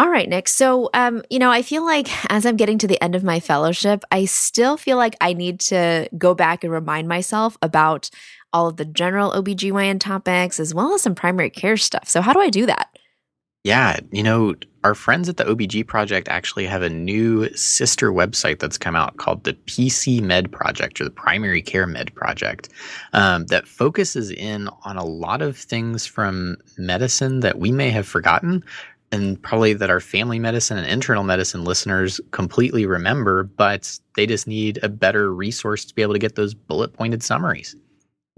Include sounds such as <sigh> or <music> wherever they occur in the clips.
All right, Nick. So, um, you know, I feel like <laughs> as I'm getting to the end of my fellowship, I still feel like I need to go back and remind myself about all of the general OBGYN topics as well as some primary care stuff. So, how do I do that? Yeah, you know, our friends at the OBG Project actually have a new sister website that's come out called the PC Med Project or the Primary Care Med Project um, that focuses in on a lot of things from medicine that we may have forgotten and probably that our family medicine and internal medicine listeners completely remember, but they just need a better resource to be able to get those bullet pointed summaries.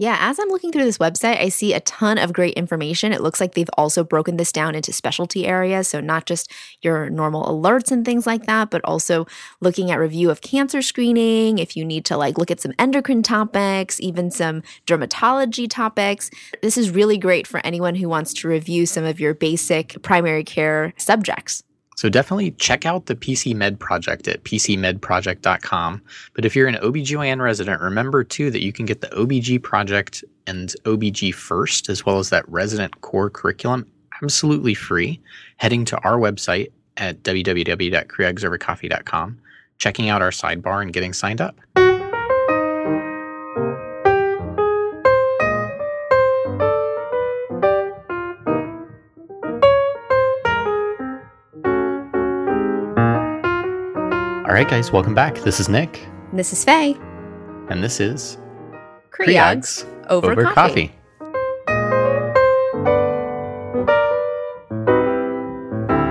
Yeah, as I'm looking through this website, I see a ton of great information. It looks like they've also broken this down into specialty areas. So, not just your normal alerts and things like that, but also looking at review of cancer screening, if you need to like look at some endocrine topics, even some dermatology topics. This is really great for anyone who wants to review some of your basic primary care subjects. So definitely check out the PC Med Project at pcmedproject.com. But if you're an OBGYN resident, remember too that you can get the OBG Project and OBG First, as well as that resident core curriculum, absolutely free, heading to our website at www.creogsovercoffee.com, checking out our sidebar and getting signed up. All right, guys, welcome back. This is Nick. This is Fei. And this is Creogs over, over coffee. coffee.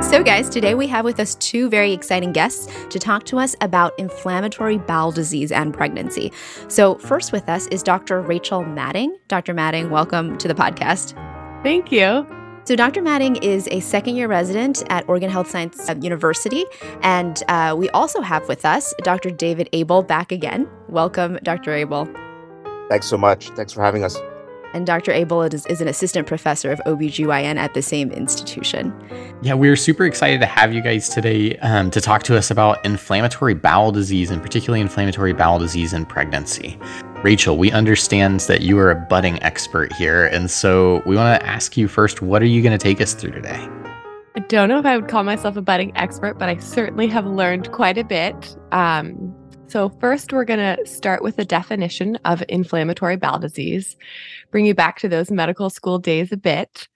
So, guys, today we have with us two very exciting guests to talk to us about inflammatory bowel disease and pregnancy. So, first with us is Dr. Rachel Madding. Dr. Madding, welcome to the podcast. Thank you. So, Dr. Madding is a second year resident at Oregon Health Science University. And uh, we also have with us Dr. David Abel back again. Welcome, Dr. Abel. Thanks so much. Thanks for having us. And Dr. Abel is, is, an assistant professor of OBGYN at the same institution. Yeah, we're super excited to have you guys today um, to talk to us about inflammatory bowel disease and particularly inflammatory bowel disease in pregnancy. Rachel, we understand that you are a budding expert here. And so we want to ask you first what are you going to take us through today? I don't know if I would call myself a budding expert, but I certainly have learned quite a bit. Um, so, first, we're going to start with a definition of inflammatory bowel disease, bring you back to those medical school days a bit.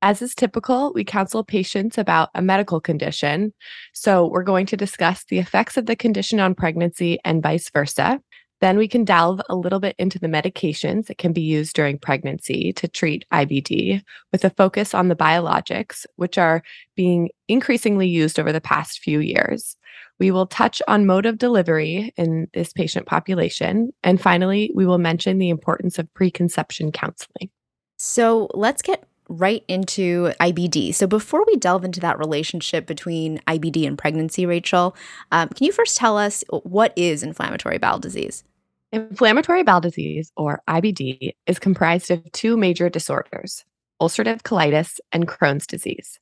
As is typical, we counsel patients about a medical condition. So, we're going to discuss the effects of the condition on pregnancy and vice versa. Then we can delve a little bit into the medications that can be used during pregnancy to treat IBD with a focus on the biologics, which are being increasingly used over the past few years. We will touch on mode of delivery in this patient population. And finally, we will mention the importance of preconception counseling. So let's get right into IBD. So before we delve into that relationship between IBD and pregnancy, Rachel, um, can you first tell us what is inflammatory bowel disease? Inflammatory bowel disease, or IBD, is comprised of two major disorders ulcerative colitis and Crohn's disease.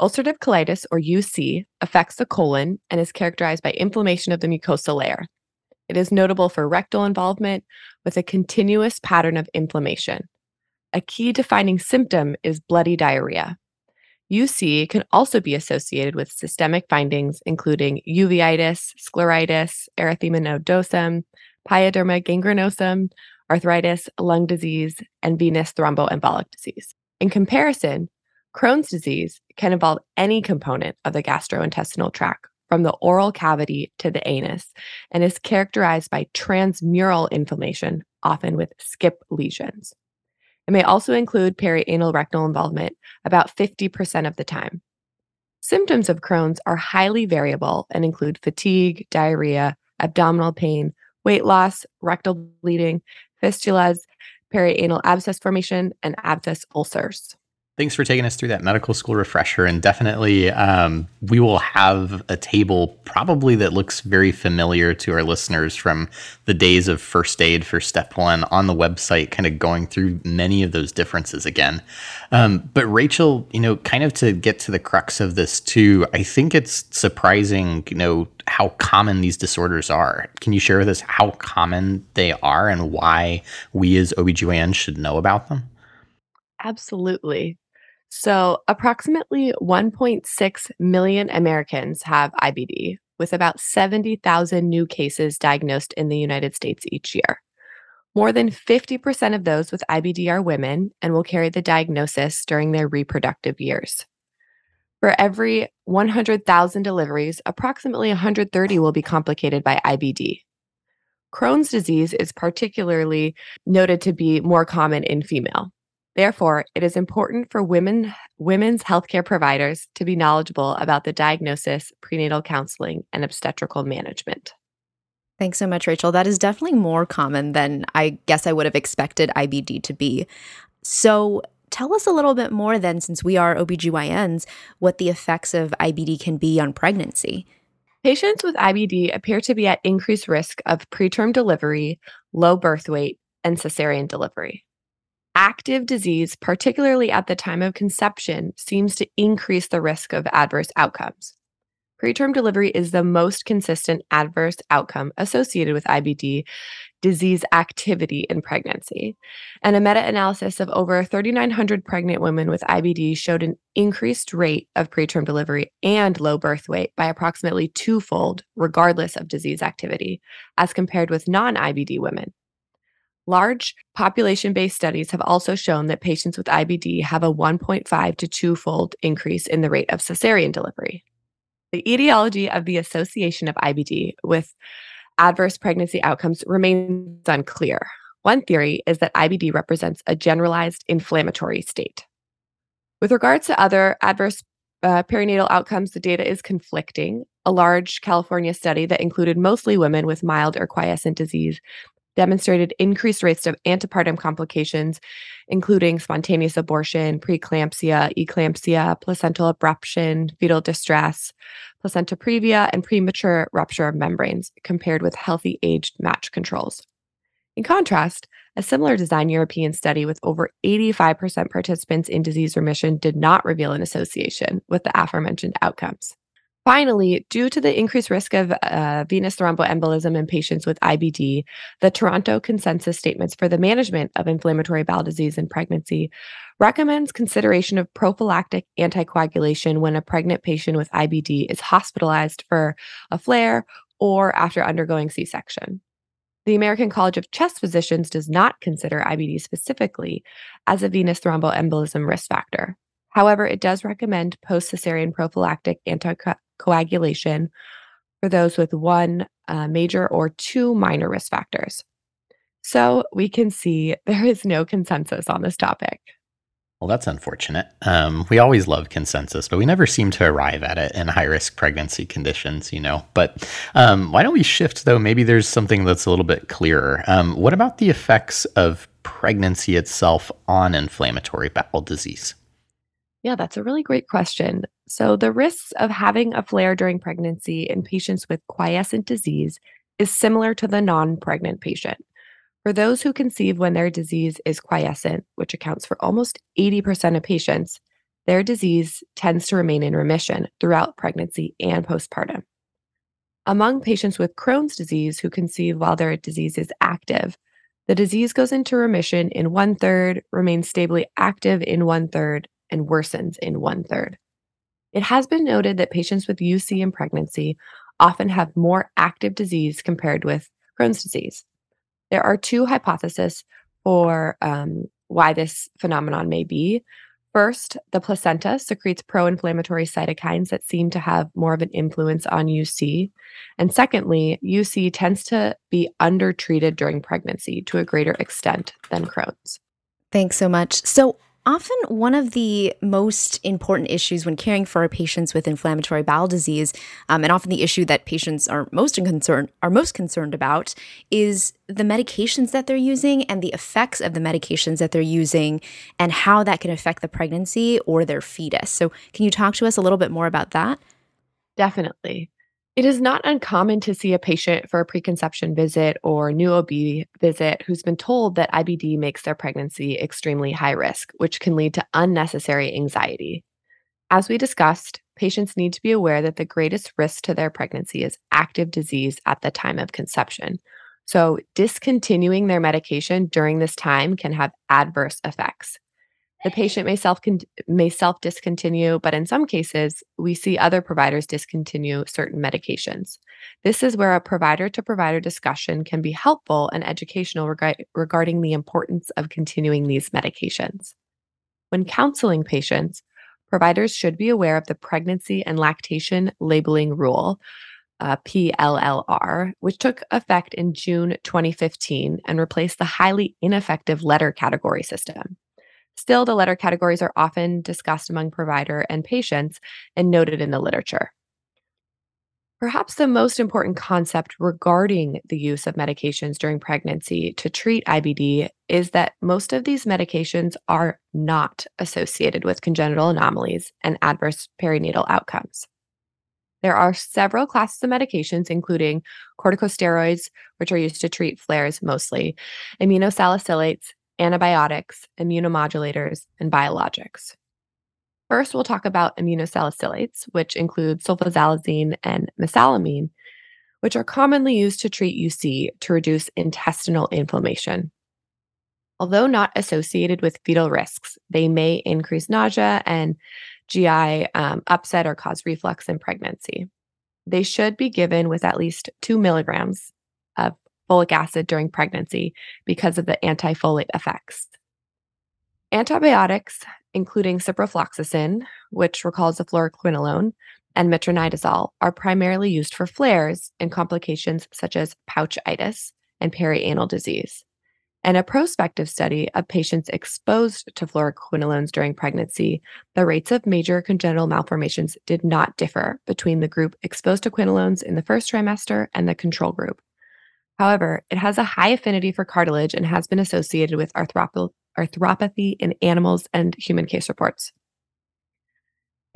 Ulcerative colitis, or UC, affects the colon and is characterized by inflammation of the mucosal layer. It is notable for rectal involvement with a continuous pattern of inflammation. A key defining symptom is bloody diarrhea. UC can also be associated with systemic findings, including uveitis, scleritis, erythema nodosum, pyoderma gangrenosum, arthritis, lung disease, and venous thromboembolic disease. In comparison, Crohn's disease can involve any component of the gastrointestinal tract, from the oral cavity to the anus, and is characterized by transmural inflammation, often with skip lesions. It may also include perianal rectal involvement about 50% of the time. Symptoms of Crohn's are highly variable and include fatigue, diarrhea, abdominal pain, weight loss, rectal bleeding, fistulas, perianal abscess formation, and aphthous ulcers. Thanks for taking us through that medical school refresher. And definitely, um, we will have a table probably that looks very familiar to our listeners from the days of first aid for step one on the website, kind of going through many of those differences again. Um, but Rachel, you know, kind of to get to the crux of this too, I think it's surprising, you know, how common these disorders are. Can you share with us how common they are and why we as OBGYNs should know about them? Absolutely. So, approximately 1.6 million Americans have IBD, with about 70,000 new cases diagnosed in the United States each year. More than 50% of those with IBD are women and will carry the diagnosis during their reproductive years. For every 100,000 deliveries, approximately 130 will be complicated by IBD. Crohn's disease is particularly noted to be more common in female. Therefore, it is important for women women's healthcare providers to be knowledgeable about the diagnosis, prenatal counseling, and obstetrical management. Thanks so much, Rachel. That is definitely more common than I guess I would have expected IBD to be. So, tell us a little bit more then, since we are OBGYNs, what the effects of IBD can be on pregnancy. Patients with IBD appear to be at increased risk of preterm delivery, low birth weight, and cesarean delivery. Active disease, particularly at the time of conception, seems to increase the risk of adverse outcomes. Preterm delivery is the most consistent adverse outcome associated with IBD disease activity in pregnancy. And a meta analysis of over 3,900 pregnant women with IBD showed an increased rate of preterm delivery and low birth weight by approximately twofold, regardless of disease activity, as compared with non IBD women. Large population based studies have also shown that patients with IBD have a 1.5 to 2 fold increase in the rate of cesarean delivery. The etiology of the association of IBD with adverse pregnancy outcomes remains unclear. One theory is that IBD represents a generalized inflammatory state. With regards to other adverse uh, perinatal outcomes, the data is conflicting. A large California study that included mostly women with mild or quiescent disease demonstrated increased rates of antepartum complications, including spontaneous abortion, preeclampsia, eclampsia, placental abruption, fetal distress, placenta previa, and premature rupture of membranes, compared with healthy aged match controls. In contrast, a similar design European study with over 85% participants in disease remission did not reveal an association with the aforementioned outcomes. Finally, due to the increased risk of uh, venous thromboembolism in patients with IBD, the Toronto Consensus Statements for the Management of Inflammatory Bowel Disease in Pregnancy recommends consideration of prophylactic anticoagulation when a pregnant patient with IBD is hospitalized for a flare or after undergoing C section. The American College of Chest Physicians does not consider IBD specifically as a venous thromboembolism risk factor. However, it does recommend post cesarean prophylactic anticoagulation for those with one uh, major or two minor risk factors. So we can see <laughs> there is no consensus on this topic. Well, that's unfortunate. Um, we always love consensus, but we never seem to arrive at it in high risk pregnancy conditions, you know. But um, why don't we shift, though? Maybe there's something that's a little bit clearer. Um, what about the effects of pregnancy itself on inflammatory bowel disease? Yeah, that's a really great question. So, the risks of having a flare during pregnancy in patients with quiescent disease is similar to the non pregnant patient. For those who conceive when their disease is quiescent, which accounts for almost 80% of patients, their disease tends to remain in remission throughout pregnancy and postpartum. Among patients with Crohn's disease who conceive while their disease is active, the disease goes into remission in one third, remains stably active in one third, and worsens in one third. It has been noted that patients with UC in pregnancy often have more active disease compared with Crohn's disease. There are two hypotheses for um, why this phenomenon may be. First, the placenta secretes pro inflammatory cytokines that seem to have more of an influence on UC. And secondly, UC tends to be undertreated during pregnancy to a greater extent than Crohn's. Thanks so much. So, Often, one of the most important issues when caring for our patients with inflammatory bowel disease, um, and often the issue that patients are most concerned are most concerned about, is the medications that they're using and the effects of the medications that they're using, and how that can affect the pregnancy or their fetus. So, can you talk to us a little bit more about that? Definitely. It is not uncommon to see a patient for a preconception visit or new OB visit who's been told that IBD makes their pregnancy extremely high risk, which can lead to unnecessary anxiety. As we discussed, patients need to be aware that the greatest risk to their pregnancy is active disease at the time of conception. So, discontinuing their medication during this time can have adverse effects. The patient may self may self discontinue, but in some cases, we see other providers discontinue certain medications. This is where a provider to provider discussion can be helpful and educational reg- regarding the importance of continuing these medications. When counseling patients, providers should be aware of the pregnancy and lactation labeling rule, uh, PLLR, which took effect in June 2015 and replaced the highly ineffective letter category system. Still, the letter categories are often discussed among provider and patients and noted in the literature. Perhaps the most important concept regarding the use of medications during pregnancy to treat IBD is that most of these medications are not associated with congenital anomalies and adverse perinatal outcomes. There are several classes of medications, including corticosteroids, which are used to treat flares mostly, aminosalicylates, antibiotics, immunomodulators, and biologics. First, we'll talk about aminosalicylates, which include sulfasalazine and mesalamine, which are commonly used to treat UC to reduce intestinal inflammation. Although not associated with fetal risks, they may increase nausea and GI um, upset or cause reflux in pregnancy. They should be given with at least two milligrams folic acid during pregnancy because of the antifolate effects. Antibiotics, including ciprofloxacin, which recalls the fluoroquinolone, and metronidazole, are primarily used for flares and complications such as pouchitis and perianal disease. In a prospective study of patients exposed to fluoroquinolones during pregnancy, the rates of major congenital malformations did not differ between the group exposed to quinolones in the first trimester and the control group. However, it has a high affinity for cartilage and has been associated with arthrop- arthropathy in animals and human case reports.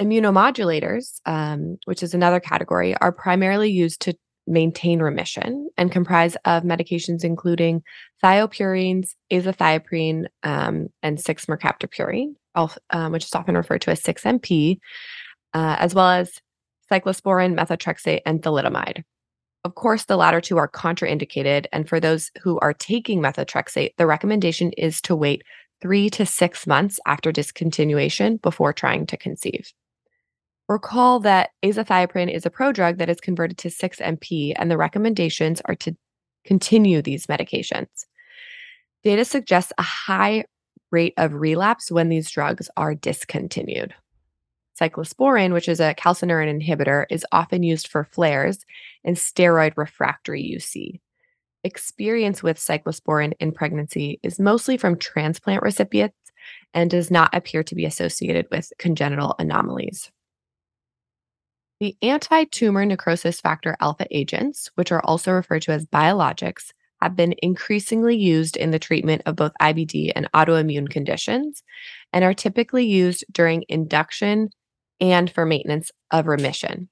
Immunomodulators, um, which is another category, are primarily used to maintain remission and comprise of medications including thiopurines, azathioprine, um, and 6-mercaptopurine, um, which is often referred to as 6-MP, uh, as well as cyclosporin, methotrexate, and thalidomide. Of course, the latter two are contraindicated. And for those who are taking methotrexate, the recommendation is to wait three to six months after discontinuation before trying to conceive. Recall that azathioprine is a prodrug that is converted to 6-MP, and the recommendations are to continue these medications. Data suggests a high rate of relapse when these drugs are discontinued. Cyclosporin, which is a calcineurin inhibitor, is often used for flares and steroid refractory UC. Experience with cyclosporin in pregnancy is mostly from transplant recipients and does not appear to be associated with congenital anomalies. The anti tumor necrosis factor alpha agents, which are also referred to as biologics, have been increasingly used in the treatment of both IBD and autoimmune conditions and are typically used during induction and for maintenance of remission.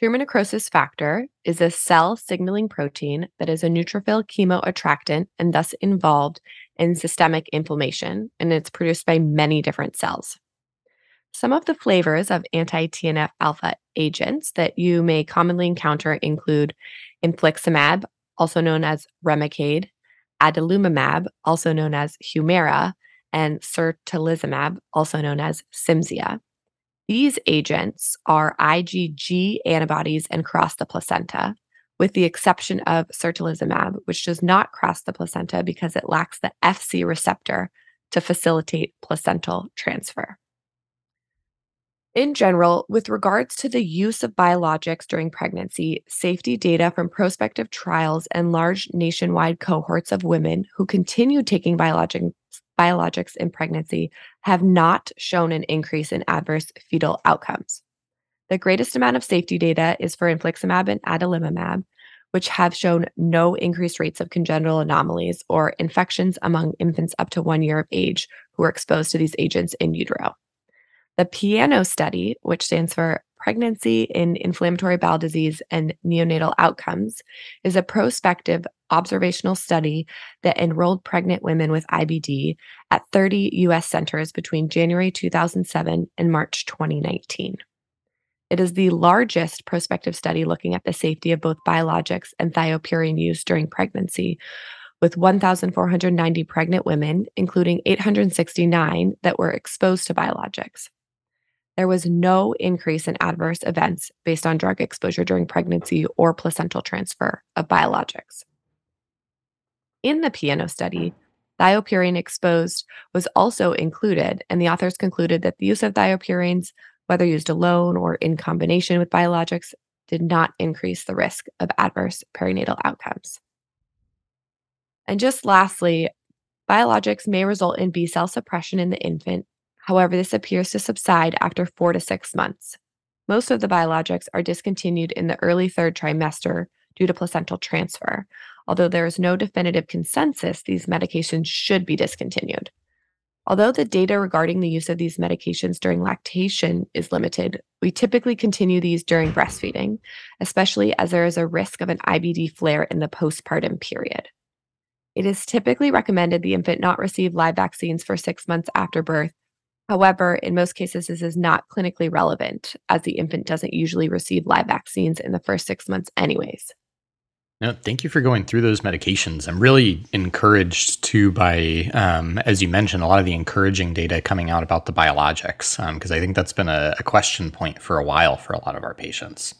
Tumor necrosis factor is a cell signaling protein that is a neutrophil chemoattractant and thus involved in systemic inflammation, and it's produced by many different cells. Some of the flavors of anti TNF alpha agents that you may commonly encounter include infliximab, also known as Remicade, adalimumab, also known as Humira, and certolizumab, also known as Cimzia. These agents are IgG antibodies and cross the placenta, with the exception of certolizumab, which does not cross the placenta because it lacks the FC receptor to facilitate placental transfer. In general, with regards to the use of biologics during pregnancy, safety data from prospective trials and large nationwide cohorts of women who continue taking biologics biologics in pregnancy have not shown an increase in adverse fetal outcomes. The greatest amount of safety data is for infliximab and adalimumab, which have shown no increased rates of congenital anomalies or infections among infants up to one year of age who are exposed to these agents in utero. The PIANO study, which stands for Pregnancy in Inflammatory Bowel Disease and Neonatal Outcomes, is a prospective observational study that enrolled pregnant women with IBD at 30 US centers between January 2007 and March 2019. It is the largest prospective study looking at the safety of both biologics and thiopurine use during pregnancy, with 1,490 pregnant women, including 869 that were exposed to biologics. There was no increase in adverse events based on drug exposure during pregnancy or placental transfer of biologics. In the piano study, thiopurine exposed was also included, and the authors concluded that the use of thiopurines, whether used alone or in combination with biologics, did not increase the risk of adverse perinatal outcomes. And just lastly, biologics may result in B cell suppression in the infant. However, this appears to subside after four to six months. Most of the biologics are discontinued in the early third trimester due to placental transfer, although there is no definitive consensus these medications should be discontinued. Although the data regarding the use of these medications during lactation is limited, we typically continue these during breastfeeding, especially as there is a risk of an IBD flare in the postpartum period. It is typically recommended the infant not receive live vaccines for six months after birth. However, in most cases, this is not clinically relevant as the infant doesn't usually receive live vaccines in the first six months, anyways. No, thank you for going through those medications. I'm really encouraged too by, um, as you mentioned, a lot of the encouraging data coming out about the biologics, because um, I think that's been a, a, question point for a while for a lot of our patients.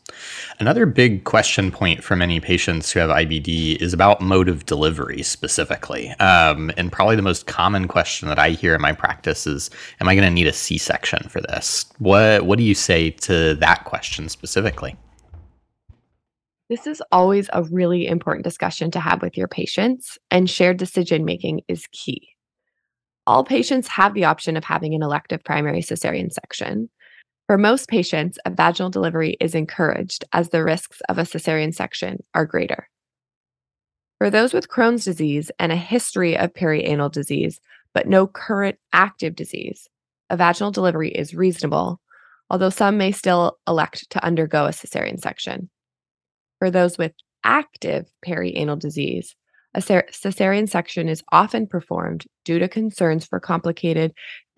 Another big question point for many patients who have IBD is about mode of delivery specifically. Um, and probably the most common question that I hear in my practice is, Am I going to need a C section for this? What, what do you say to that question specifically? This is always a really important discussion to have with your patients, and shared decision making is key. All patients have the option of having an elective primary cesarean section. For most patients, a vaginal delivery is encouraged as the risks of a cesarean section are greater. For those with Crohn's disease and a history of perianal disease, but no current active disease, a vaginal delivery is reasonable, although some may still elect to undergo a cesarean section. For those with active perianal disease, a cesarean section is often performed due to concerns for complicated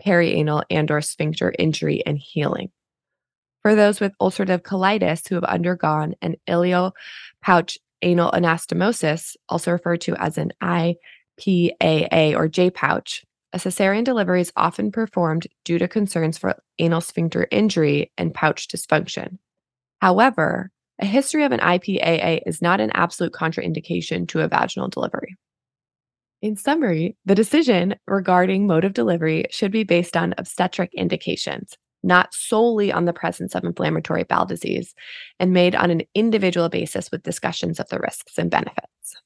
perianal and or sphincter injury and healing. For those with ulcerative colitis who have undergone an ileopouch anal anastomosis, also referred to as an IPAA or J pouch, a cesarean delivery is often performed due to concerns for anal sphincter injury and pouch dysfunction. However, a history of an IPAA is not an absolute contraindication to a vaginal delivery. In summary, the decision regarding mode of delivery should be based on obstetric indications, not solely on the presence of inflammatory bowel disease, and made on an individual basis with discussions of the risks and benefits.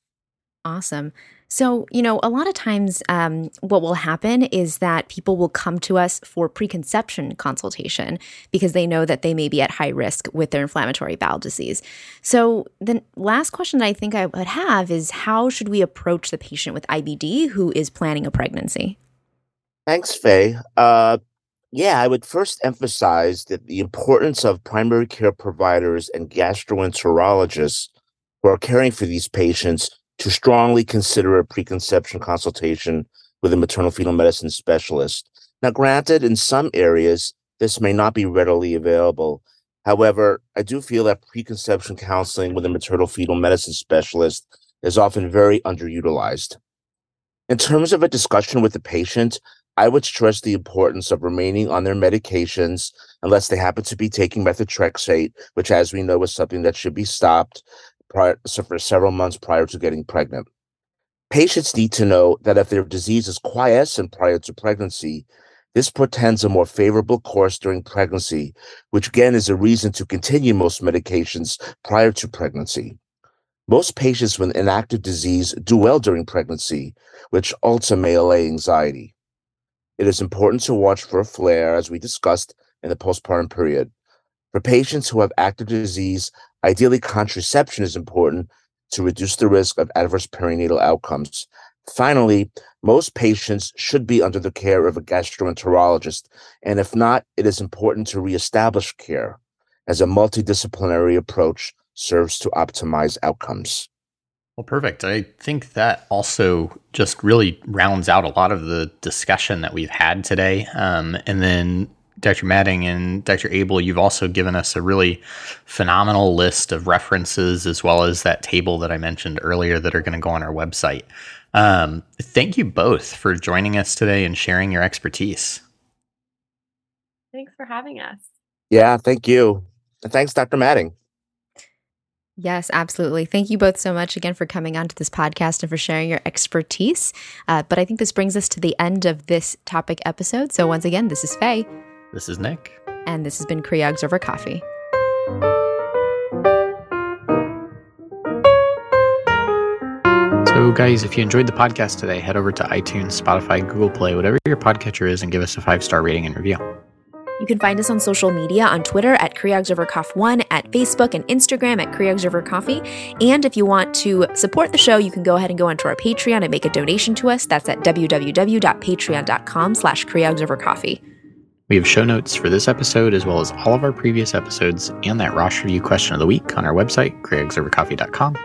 Awesome. So, you know, a lot of times um, what will happen is that people will come to us for preconception consultation because they know that they may be at high risk with their inflammatory bowel disease. So, the last question that I think I would have is how should we approach the patient with IBD who is planning a pregnancy? Thanks, Fei. Uh, yeah, I would first emphasize that the importance of primary care providers and gastroenterologists who are caring for these patients to strongly consider a preconception consultation with a maternal fetal medicine specialist. Now, granted, in some areas, this may not be readily available. However, I do feel that preconception counseling with a maternal fetal medicine specialist is often very underutilized. In terms of a discussion with the patient, I would stress the importance of remaining on their medications unless they happen to be taking methotrexate, which, as we know, is something that should be stopped, prior, for several months prior to getting pregnant. Patients need to know that if their disease is quiescent prior to pregnancy, this portends a more favorable course during pregnancy, which again is a reason to continue most medications prior to pregnancy. Most patients with inactive disease do well during pregnancy, which also may allay anxiety. It is important to watch for a flare, as we discussed in the postpartum period. For patients who have active disease, ideally contraception is important to reduce the risk of adverse perinatal outcomes. Finally, most patients should be under the care of a gastroenterologist, and if not, it is important to reestablish care as a multidisciplinary approach serves to optimize outcomes. Well, perfect. I think that also just really rounds out a lot of the discussion that we've had today. Um, and then Dr. Madding and Dr. Abel, you've also given us a really phenomenal list of references as well as that table that I mentioned earlier that are going to go on our website. Um, thank you both for joining us today and sharing your expertise. Thanks for having us. Yeah, thank you. And thanks, Dr. Madding. Yes, absolutely. Thank you both so much again for coming onto this podcast and for sharing your expertise. Uh, but I think this brings us to the end of this topic episode. So once again, this is Fei. This is Nick. And this has been Creogs Over Coffee. So, guys, if you enjoyed the podcast today, head over to iTunes, Spotify, Google Play, whatever your podcatcher is, and give us a five star rating and review. You can find us on social media on Twitter at CreogSoverCoff1, at Facebook and Instagram at CreogSoverCoffee. And if you want to support the show, you can go ahead and go onto our Patreon and make a donation to us. That's at www.patreon.com slash CreogSoverCoffee. We have show notes for this episode as well as all of our previous episodes and that Rosh Review question of the week on our website, CreogSoverCoffee.com.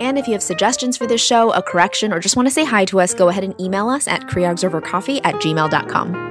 And if you have suggestions for this show, a correction, or just want to say hi to us, go ahead and email us at CreogSoverCoffee at gmail.com.